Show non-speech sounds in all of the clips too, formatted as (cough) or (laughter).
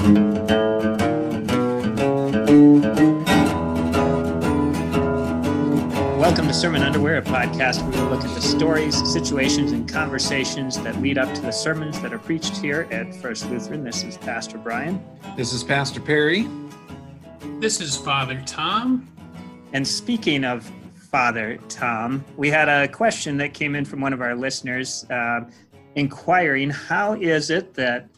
Welcome to Sermon Underwear, a podcast where we look at the stories, situations, and conversations that lead up to the sermons that are preached here at First Lutheran. This is Pastor Brian. This is Pastor Perry. This is Father Tom. And speaking of Father Tom, we had a question that came in from one of our listeners uh, inquiring how is it that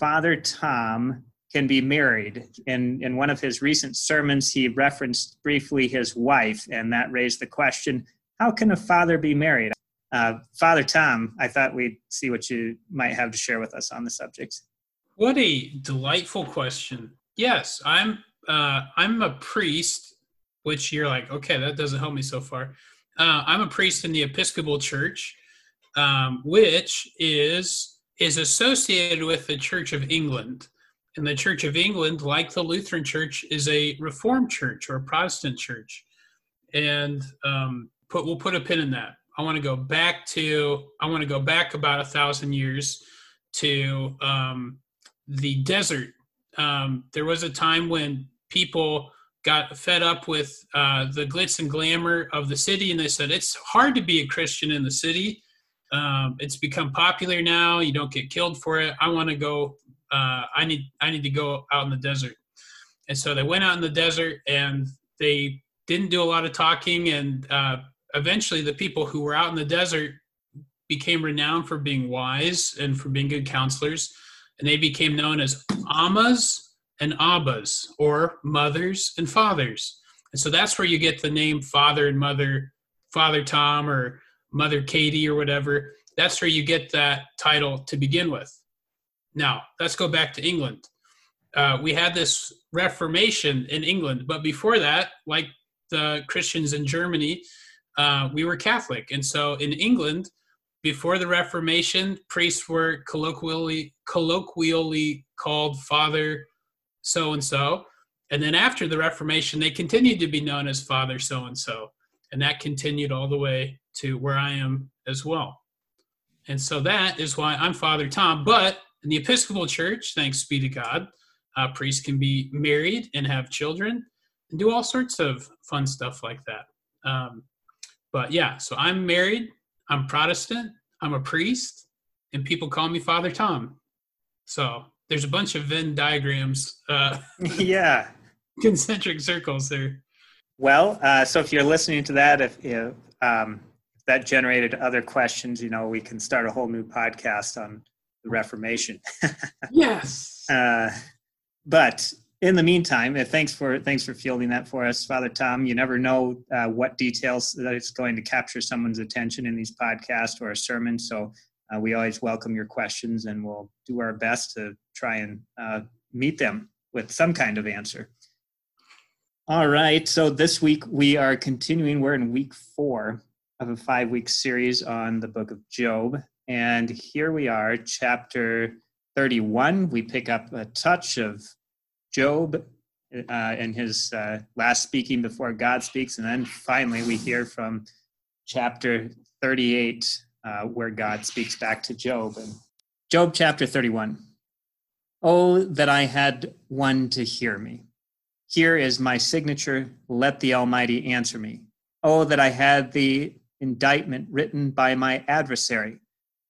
Father Tom can be married? In, in one of his recent sermons, he referenced briefly his wife, and that raised the question how can a father be married? Uh, Father Tom, I thought we'd see what you might have to share with us on the subject. What a delightful question. Yes, I'm uh, I'm a priest which you're like, okay, that doesn't help me so far. Uh, I'm a priest in the Episcopal Church, um, which is is associated with the Church of England. And the Church of England, like the Lutheran Church, is a Reformed church or a Protestant church. And um, put we'll put a pin in that. I want to go back to I want to go back about a thousand years to um, the desert. Um, there was a time when people got fed up with uh, the glitz and glamour of the city, and they said it's hard to be a Christian in the city. Um, it's become popular now. You don't get killed for it. I want to go. Uh, I need. I need to go out in the desert. And so they went out in the desert, and they didn't do a lot of talking. And uh, eventually, the people who were out in the desert became renowned for being wise and for being good counselors, and they became known as Ammas and Abbas, or mothers and fathers. And so that's where you get the name father and mother, Father Tom or Mother Katie or whatever. That's where you get that title to begin with. Now, let's go back to England. Uh, we had this Reformation in England, but before that, like the Christians in Germany, uh, we were Catholic. And so in England, before the Reformation, priests were colloquially colloquially called Father so and so. And then after the Reformation, they continued to be known as Father so and so. And that continued all the way to where I am as well. And so that is why I'm Father Tom. But in the Episcopal Church, thanks be to God, uh, priests can be married and have children and do all sorts of fun stuff like that. Um, but yeah, so I'm married, I'm Protestant, I'm a priest, and people call me Father Tom. So there's a bunch of Venn diagrams. Uh, (laughs) yeah, (laughs) concentric circles there. Well, uh, so if you're listening to that, if, if um, that generated other questions, you know, we can start a whole new podcast on the Reformation. (laughs) yes. Uh, but in the meantime, uh, thanks for thanks for fielding that for us, Father Tom. You never know uh, what details that it's going to capture someone's attention in these podcasts or a sermon. So uh, we always welcome your questions and we'll do our best to try and uh, meet them with some kind of answer. All right, so this week we are continuing, we're in week four of a five week series on the book of Job. And here we are, chapter 31. We pick up a touch of Job uh, and his uh, last speaking before God speaks. And then finally, we hear from chapter 38 uh, where God speaks back to Job. And Job chapter 31. Oh, that I had one to hear me. Here is my signature. Let the Almighty answer me. Oh, that I had the indictment written by my adversary.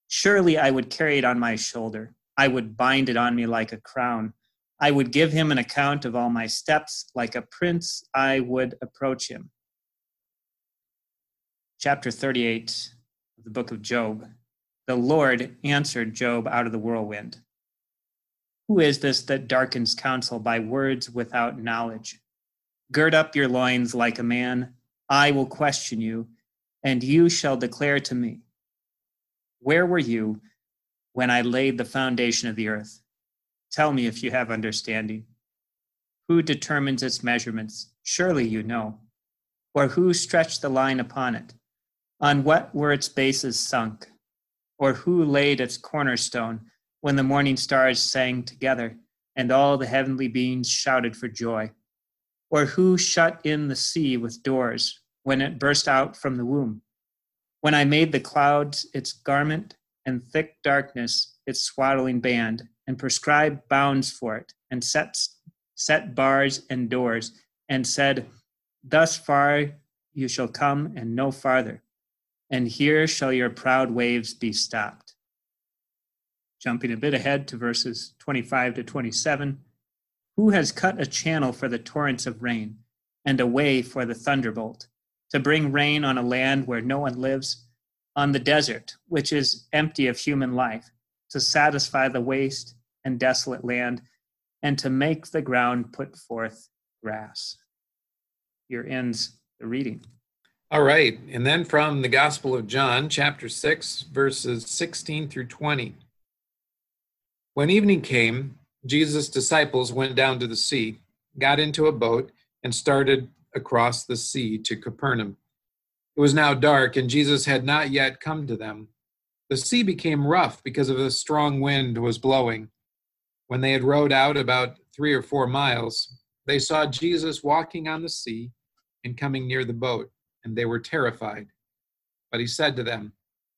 Surely I would carry it on my shoulder. I would bind it on me like a crown. I would give him an account of all my steps. Like a prince, I would approach him. Chapter 38 of the book of Job, the Lord answered Job out of the whirlwind. Who is this that darkens counsel by words without knowledge? Gird up your loins like a man. I will question you, and you shall declare to me. Where were you when I laid the foundation of the earth? Tell me if you have understanding. Who determines its measurements? Surely you know. Or who stretched the line upon it? On what were its bases sunk? Or who laid its cornerstone when the morning stars sang together and all the heavenly beings shouted for joy? Or who shut in the sea with doors when it burst out from the womb? When I made the clouds its garment and thick darkness its swaddling band and prescribed bounds for it and set, set bars and doors, and said, Thus far you shall come and no farther, and here shall your proud waves be stopped. Jumping a bit ahead to verses 25 to 27 Who has cut a channel for the torrents of rain, and a way for the thunderbolt, to bring rain on a land where no one lives, on the desert, which is empty of human life, to satisfy the waste and desolate land, and to make the ground put forth grass. Here ends the reading. All right. And then from the Gospel of John, chapter 6, verses 16 through 20. When evening came, Jesus' disciples went down to the sea, got into a boat, and started across the sea to Capernaum. It was now dark, and Jesus had not yet come to them. The sea became rough because of a strong wind was blowing. When they had rowed out about three or four miles, they saw Jesus walking on the sea and coming near the boat, and they were terrified. But he said to them,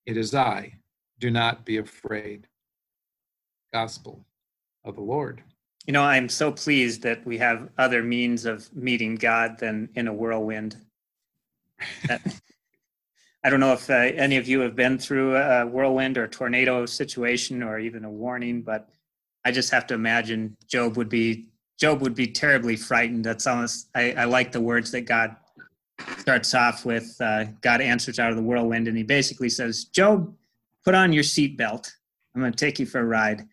It is I, do not be afraid. Gospel of the Lord. You know, I'm so pleased that we have other means of meeting God than in a whirlwind. (laughs) I don't know if uh, any of you have been through a whirlwind or tornado situation or even a warning, but I just have to imagine Job would be Job would be terribly frightened. That's almost I, I like the words that God starts off with. Uh, God answers out of the whirlwind, and he basically says, "Job, put on your seatbelt. I'm going to take you for a ride."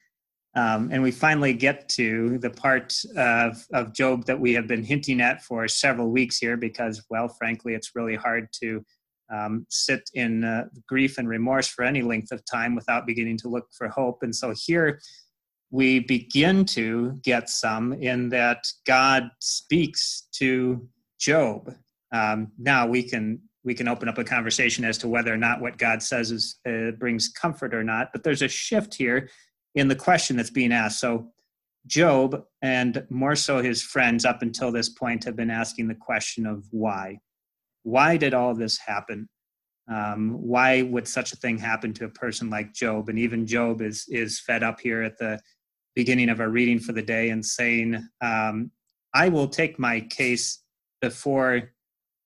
Um, and we finally get to the part of, of Job that we have been hinting at for several weeks here, because, well, frankly, it's really hard to um, sit in uh, grief and remorse for any length of time without beginning to look for hope. And so here we begin to get some in that God speaks to Job. Um, now we can we can open up a conversation as to whether or not what God says is uh, brings comfort or not. But there's a shift here in the question that's being asked. So Job and more so his friends up until this point have been asking the question of why. Why did all this happen? Um, why would such a thing happen to a person like Job? And even Job is is fed up here at the beginning of our reading for the day and saying, um, "I will take my case before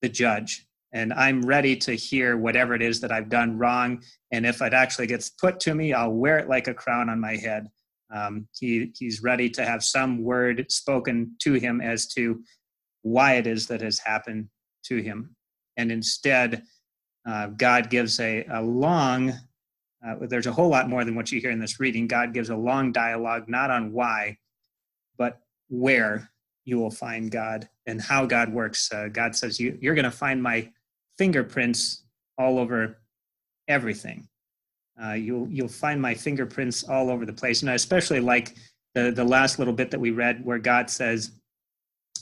the judge, and I'm ready to hear whatever it is that I've done wrong. And if it actually gets put to me, I'll wear it like a crown on my head." Um, he he's ready to have some word spoken to him as to why it is that has happened to him and instead uh, god gives a, a long uh, there's a whole lot more than what you hear in this reading god gives a long dialogue not on why but where you will find god and how god works uh, god says you, you're going to find my fingerprints all over everything uh, you'll you'll find my fingerprints all over the place and i especially like the the last little bit that we read where god says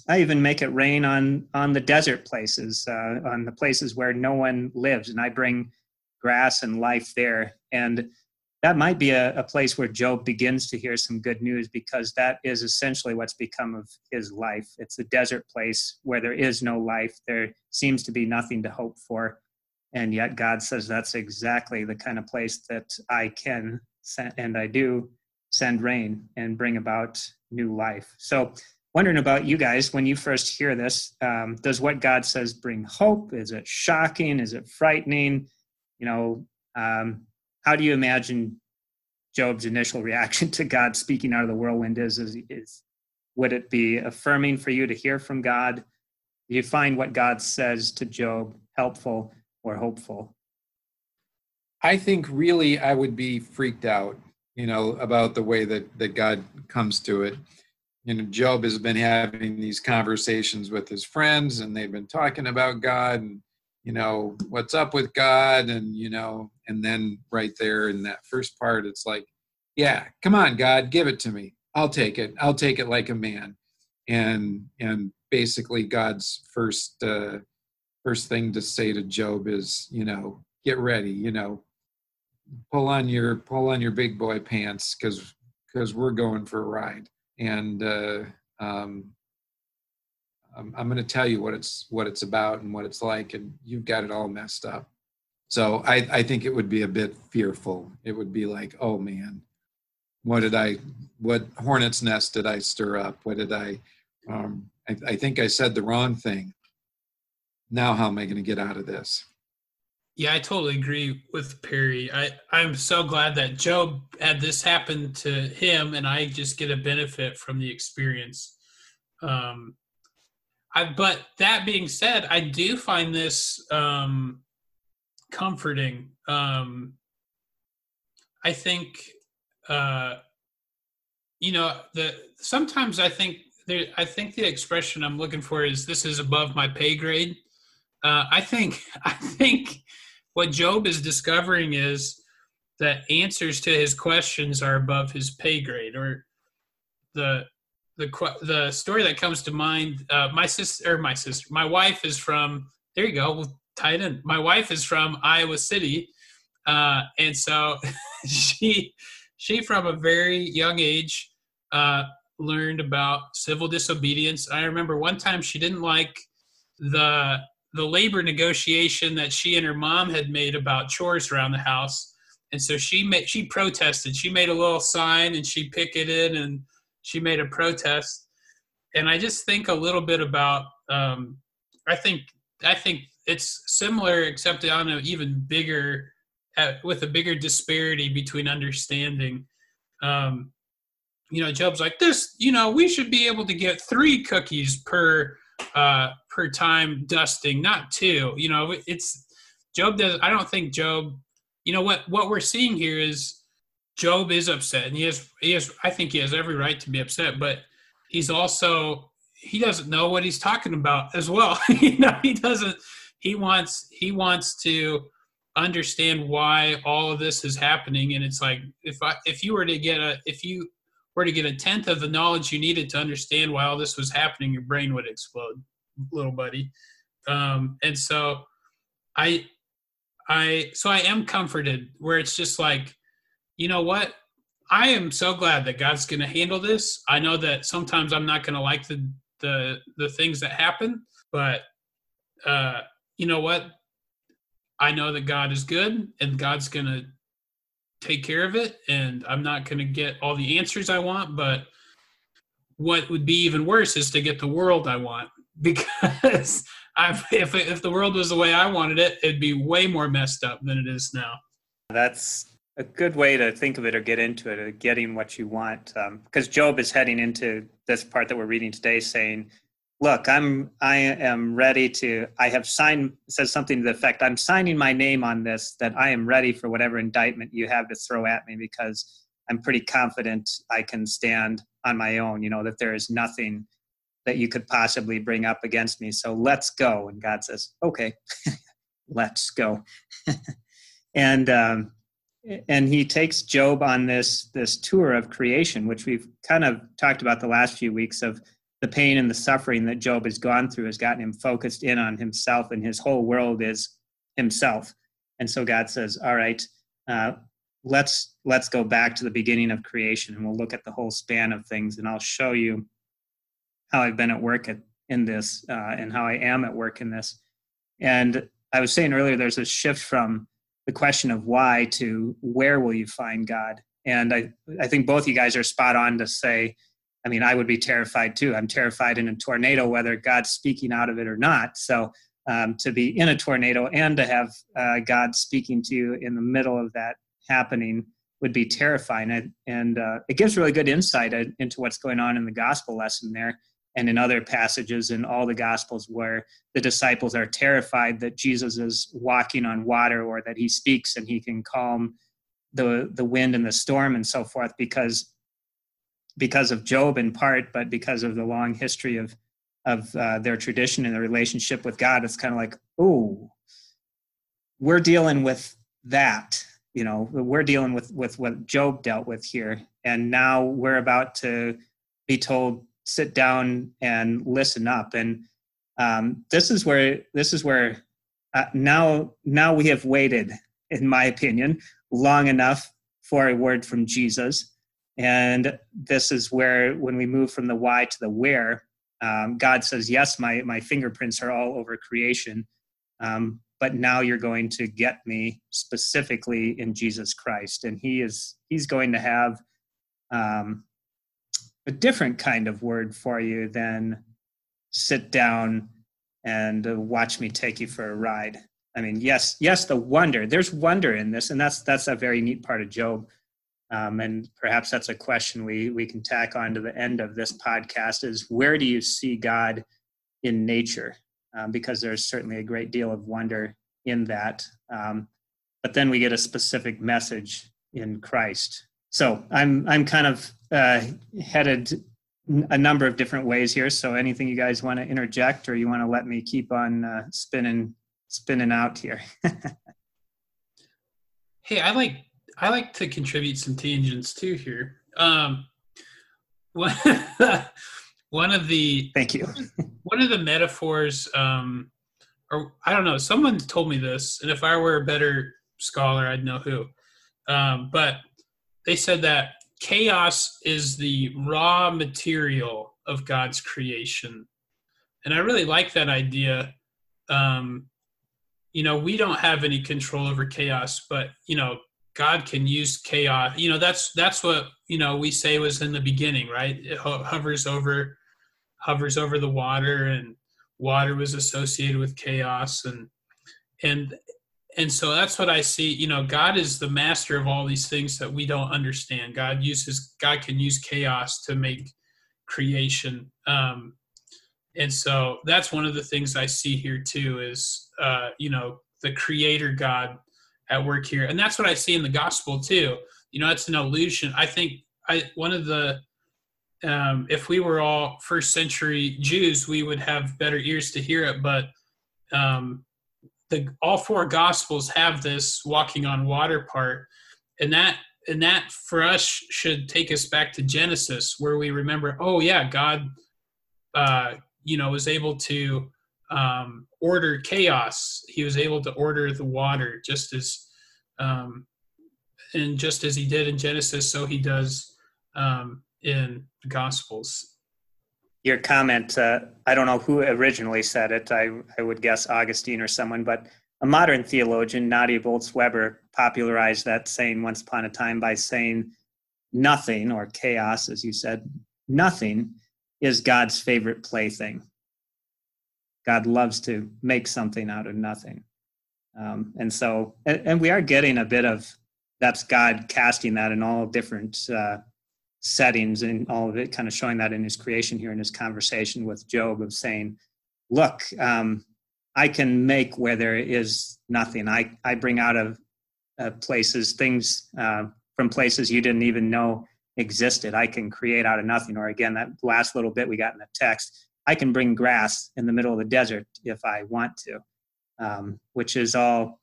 I even make it rain on on the desert places, uh, on the places where no one lives, and I bring grass and life there. And that might be a, a place where Job begins to hear some good news because that is essentially what's become of his life. It's a desert place where there is no life. There seems to be nothing to hope for. And yet God says that's exactly the kind of place that I can send, and I do send rain and bring about new life. So wondering about you guys when you first hear this. Um, does what God says bring hope? Is it shocking? Is it frightening? You know, um, how do you imagine Job's initial reaction to God speaking out of the whirlwind is, is, is would it be affirming for you to hear from God? Do you find what God says to Job helpful or hopeful? I think really I would be freaked out, you know, about the way that, that God comes to it you know job has been having these conversations with his friends and they've been talking about god and you know what's up with god and you know and then right there in that first part it's like yeah come on god give it to me. I'll take it. I'll take it like a man. And and basically god's first uh first thing to say to job is you know get ready you know pull on your pull on your big boy pants because because we're going for a ride. And uh, um, I'm, I'm going to tell you what it's what it's about and what it's like, and you've got it all messed up. So I, I think it would be a bit fearful. It would be like, oh man, what did I, what hornet's nest did I stir up? What did I, um, I, I think I said the wrong thing. Now, how am I going to get out of this? Yeah, I totally agree with Perry. I, I'm so glad that Job had this happen to him, and I just get a benefit from the experience. Um, I, but that being said, I do find this um, comforting. Um, I think, uh, you know, the sometimes I think there. I think the expression I'm looking for is "this is above my pay grade." Uh, I think (laughs) I think what Job is discovering is that answers to his questions are above his pay grade, or the the the story that comes to mind. Uh, my sister, my sister, my wife is from. There you go, tied in. My wife is from Iowa City, uh, and so (laughs) she she from a very young age uh, learned about civil disobedience. I remember one time she didn't like the the labor negotiation that she and her mom had made about chores around the house and so she made she protested she made a little sign and she picketed and she made a protest and i just think a little bit about um, i think i think it's similar except on an even bigger uh, with a bigger disparity between understanding um, you know job's like this you know we should be able to get three cookies per uh, per time dusting, not two. You know, it's Job does. I don't think Job. You know what? What we're seeing here is Job is upset, and he has. He has. I think he has every right to be upset, but he's also he doesn't know what he's talking about as well. (laughs) you know, he doesn't. He wants. He wants to understand why all of this is happening, and it's like if I if you were to get a if you were to get a tenth of the knowledge you needed to understand why all this was happening, your brain would explode, little buddy. Um, and so I, I, so I am comforted where it's just like, you know what? I am so glad that God's going to handle this. I know that sometimes I'm not going to like the, the, the things that happen, but, uh, you know what? I know that God is good and God's going to take care of it and i'm not going to get all the answers i want but what would be even worse is to get the world i want (laughs) because I've, if, if the world was the way i wanted it it'd be way more messed up than it is now that's a good way to think of it or get into it of getting what you want because um, job is heading into this part that we're reading today saying look i'm i am ready to i have signed says something to the effect i'm signing my name on this that i am ready for whatever indictment you have to throw at me because i'm pretty confident i can stand on my own you know that there is nothing that you could possibly bring up against me. So let's go. And god says okay (laughs) let's go. (laughs) And um and he takes job on this this tour of creation which we've kind of talked about the last few weeks of the pain and the suffering that Job has gone through has gotten him focused in on himself, and his whole world is himself. And so God says, "All right, uh, let's let's go back to the beginning of creation, and we'll look at the whole span of things, and I'll show you how I've been at work at, in this, uh, and how I am at work in this." And I was saying earlier, there's a shift from the question of why to where will you find God, and I I think both you guys are spot on to say I mean, I would be terrified too. I'm terrified in a tornado, whether God's speaking out of it or not. So um, to be in a tornado and to have uh, God speaking to you in the middle of that happening would be terrifying. And, and uh, it gives really good insight into what's going on in the gospel lesson there and in other passages in all the gospels where the disciples are terrified that Jesus is walking on water or that he speaks and he can calm the the wind and the storm and so forth because because of Job in part, but because of the long history of of uh, their tradition and their relationship with God, it's kind of like, oh, we're dealing with that. You know, we're dealing with with what Job dealt with here, and now we're about to be told sit down and listen up. And um, this is where this is where uh, now now we have waited, in my opinion, long enough for a word from Jesus and this is where, when we move from the why to the where, um, God says, Yes, my, my fingerprints are all over creation, um, but now you're going to get me specifically in Jesus Christ. And He is He's going to have um, a different kind of word for you than sit down and uh, watch me take you for a ride. I mean, yes, yes, the wonder. There's wonder in this, and that's that's a very neat part of Job. Um, and perhaps that's a question we we can tack on to the end of this podcast: is where do you see God in nature? Um, because there's certainly a great deal of wonder in that. Um, but then we get a specific message in Christ. So I'm I'm kind of uh, headed a number of different ways here. So anything you guys want to interject, or you want to let me keep on uh, spinning spinning out here? (laughs) hey, I like I like to contribute some tangents too here. Um, one, (laughs) one of the thank you. one of the metaphors, um, or I don't know, someone told me this, and if I were a better scholar, I'd know who. Um, but they said that chaos is the raw material of God's creation. And I really like that idea. Um, you know, we don't have any control over chaos, but you know, God can use chaos. You know, that's that's what you know we say was in the beginning, right? It ho- hovers over hovers over the water, and water was associated with chaos, and and and so that's what I see. You know, God is the master of all these things that we don't understand. God uses God can use chaos to make creation. Um, and so that's one of the things I see here too is uh, you know the Creator God at work here, and that's what I see in the gospel too. You know, it's an illusion. I think I one of the um, if we were all first century Jews, we would have better ears to hear it, but um, the all four gospels have this walking on water part. And that and that for us should take us back to genesis where we remember oh yeah god uh you know was able to um order chaos. He was able to order the water just as um and just as he did in genesis so he does um in the gospels your comment, uh, I don't know who originally said it. I, I would guess Augustine or someone, but a modern theologian, Nadia Bolz-Weber, popularized that saying once upon a time by saying nothing or chaos, as you said, nothing is God's favorite plaything. God loves to make something out of nothing. Um, and so, and, and, we are getting a bit of that's God casting that in all different uh, settings and all of it, kind of showing that in his creation here in his conversation with Job of saying, look, um, I can make where there is nothing. I, I bring out of uh, places things uh, from places you didn't even know existed. I can create out of nothing. Or again, that last little bit we got in the text, I can bring grass in the middle of the desert if I want to, um, which is all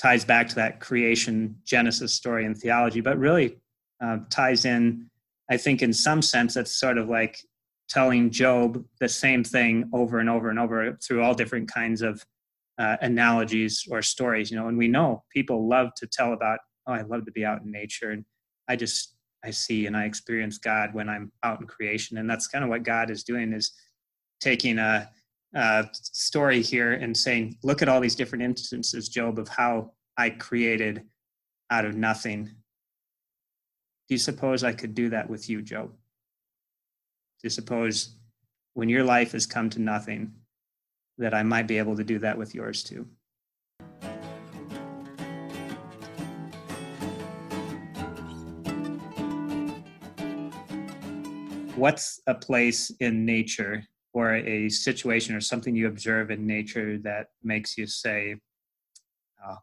ties back to that creation Genesis story in theology, but really uh, ties in I think in some sense it's sort of like telling Job the same thing over and over and over through all different kinds of uh, analogies or stories. You know, and we know people love to tell about, oh, I love to be out in nature, and I just I see and I experience God when I'm out in creation, and that's kind of what God is doing is taking a, a story here and saying, look at all these different instances, Job, of how I created out of nothing do you suppose I could do that with you, Job? Do you suppose when your life has come to nothing, that I might be able to do that with yours too? What's a place in nature or a situation or something you observe in nature that makes you say, oh,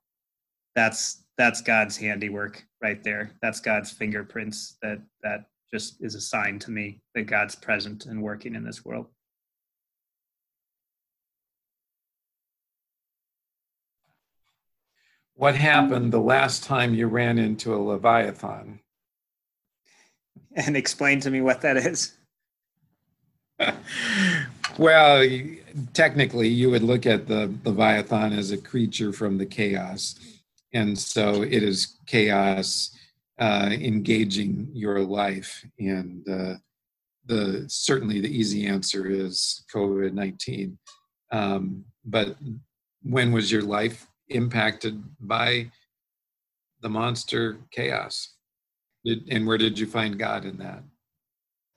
that's that's God's handiwork right there. That's God's fingerprints that that just is a sign to me that God's present and working in this world. What happened the last time you ran into a Leviathan? And explain to me what that is. (laughs) well, technically, you would look at the Leviathan as a creature from the chaos and so it is chaos uh, engaging your life and uh, the certainly the easy answer is covid-19 um, but when was your life impacted by the monster chaos Did, and where did you find God in that?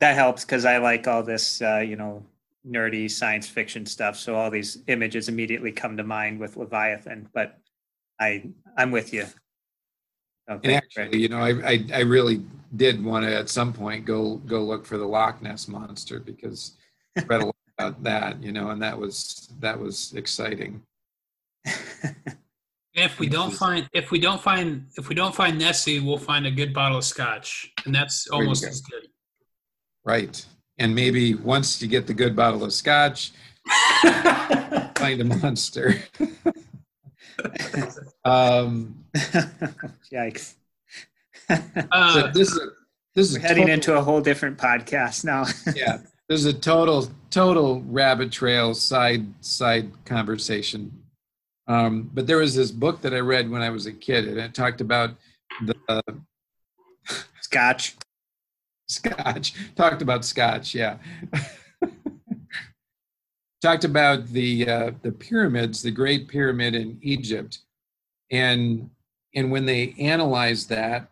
That helps because I like all this, uh, you know, nerdy science fiction stuff. So all these images immediately come to mind with Leviathan. But I, I'm with you. Oh, and actually, you know, I, I, I really did want to at some point go go look for the Loch Ness monster because I (laughs) read a lot about that, you know, and that was that was exciting. (laughs) if we don't find if we don't find if we don't find Nessie, we'll find a good bottle of scotch, and that's almost as good. Right, and maybe once you get the good bottle of scotch, (laughs) find a monster. Um, (laughs) Yikes! Uh, so this is this is heading total- into a whole different podcast now. (laughs) yeah this is a total total rabbit trail side side conversation um, but there was this book that i read when i was a kid and it talked about the uh, Scotch. (laughs) scotch talked about scotch yeah talked about the uh, the pyramids the great pyramid in egypt and and when they analyzed that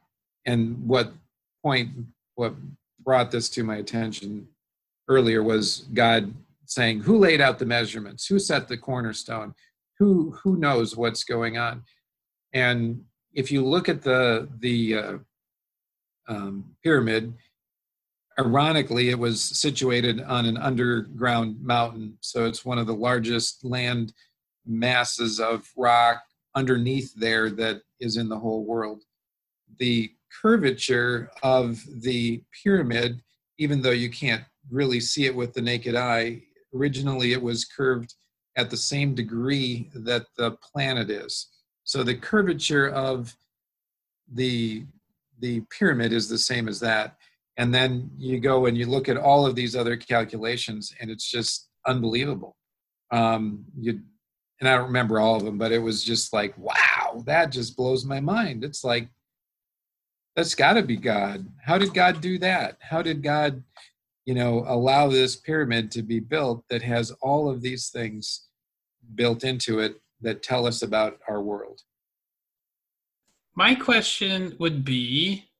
and what point what brought this to my attention earlier was God saying, "Who laid out the measurements? Who set the cornerstone? Who who knows what's going on?" And if you look at the the uh, um, pyramid, ironically, it was situated on an underground mountain, so it's one of the largest land masses of rock underneath there that is in the whole world. The curvature of the pyramid, even though you can't really see it with the naked eye. Originally, it was curved at the same degree that the planet is. So the curvature of the the pyramid is the same as that. And then you go and you look at all of these other calculations, and it's just unbelievable. Um, you and I don't remember all of them, but it was just like, wow, that just blows my mind. It's like that's got to be God. How did God do that? How did God you know, allow this pyramid to be built that has all of these things built into it that tell us about our world. My question would be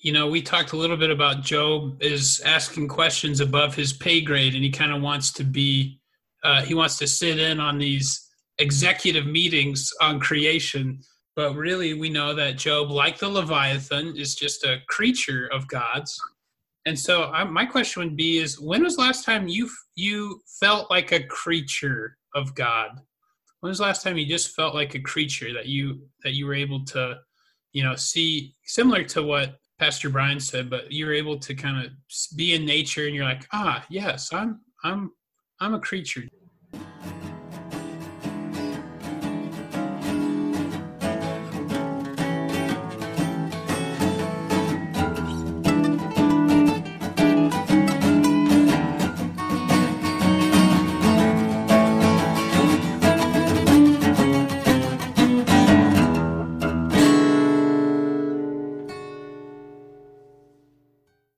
you know, we talked a little bit about Job is asking questions above his pay grade, and he kind of wants to be, uh, he wants to sit in on these executive meetings on creation. But really, we know that Job, like the Leviathan, is just a creature of God's. And so, I, my question would be: Is when was last time you you felt like a creature of God? When was last time you just felt like a creature that you that you were able to, you know, see similar to what Pastor Brian said, but you're able to kind of be in nature, and you're like, ah, yes, I'm I'm I'm a creature.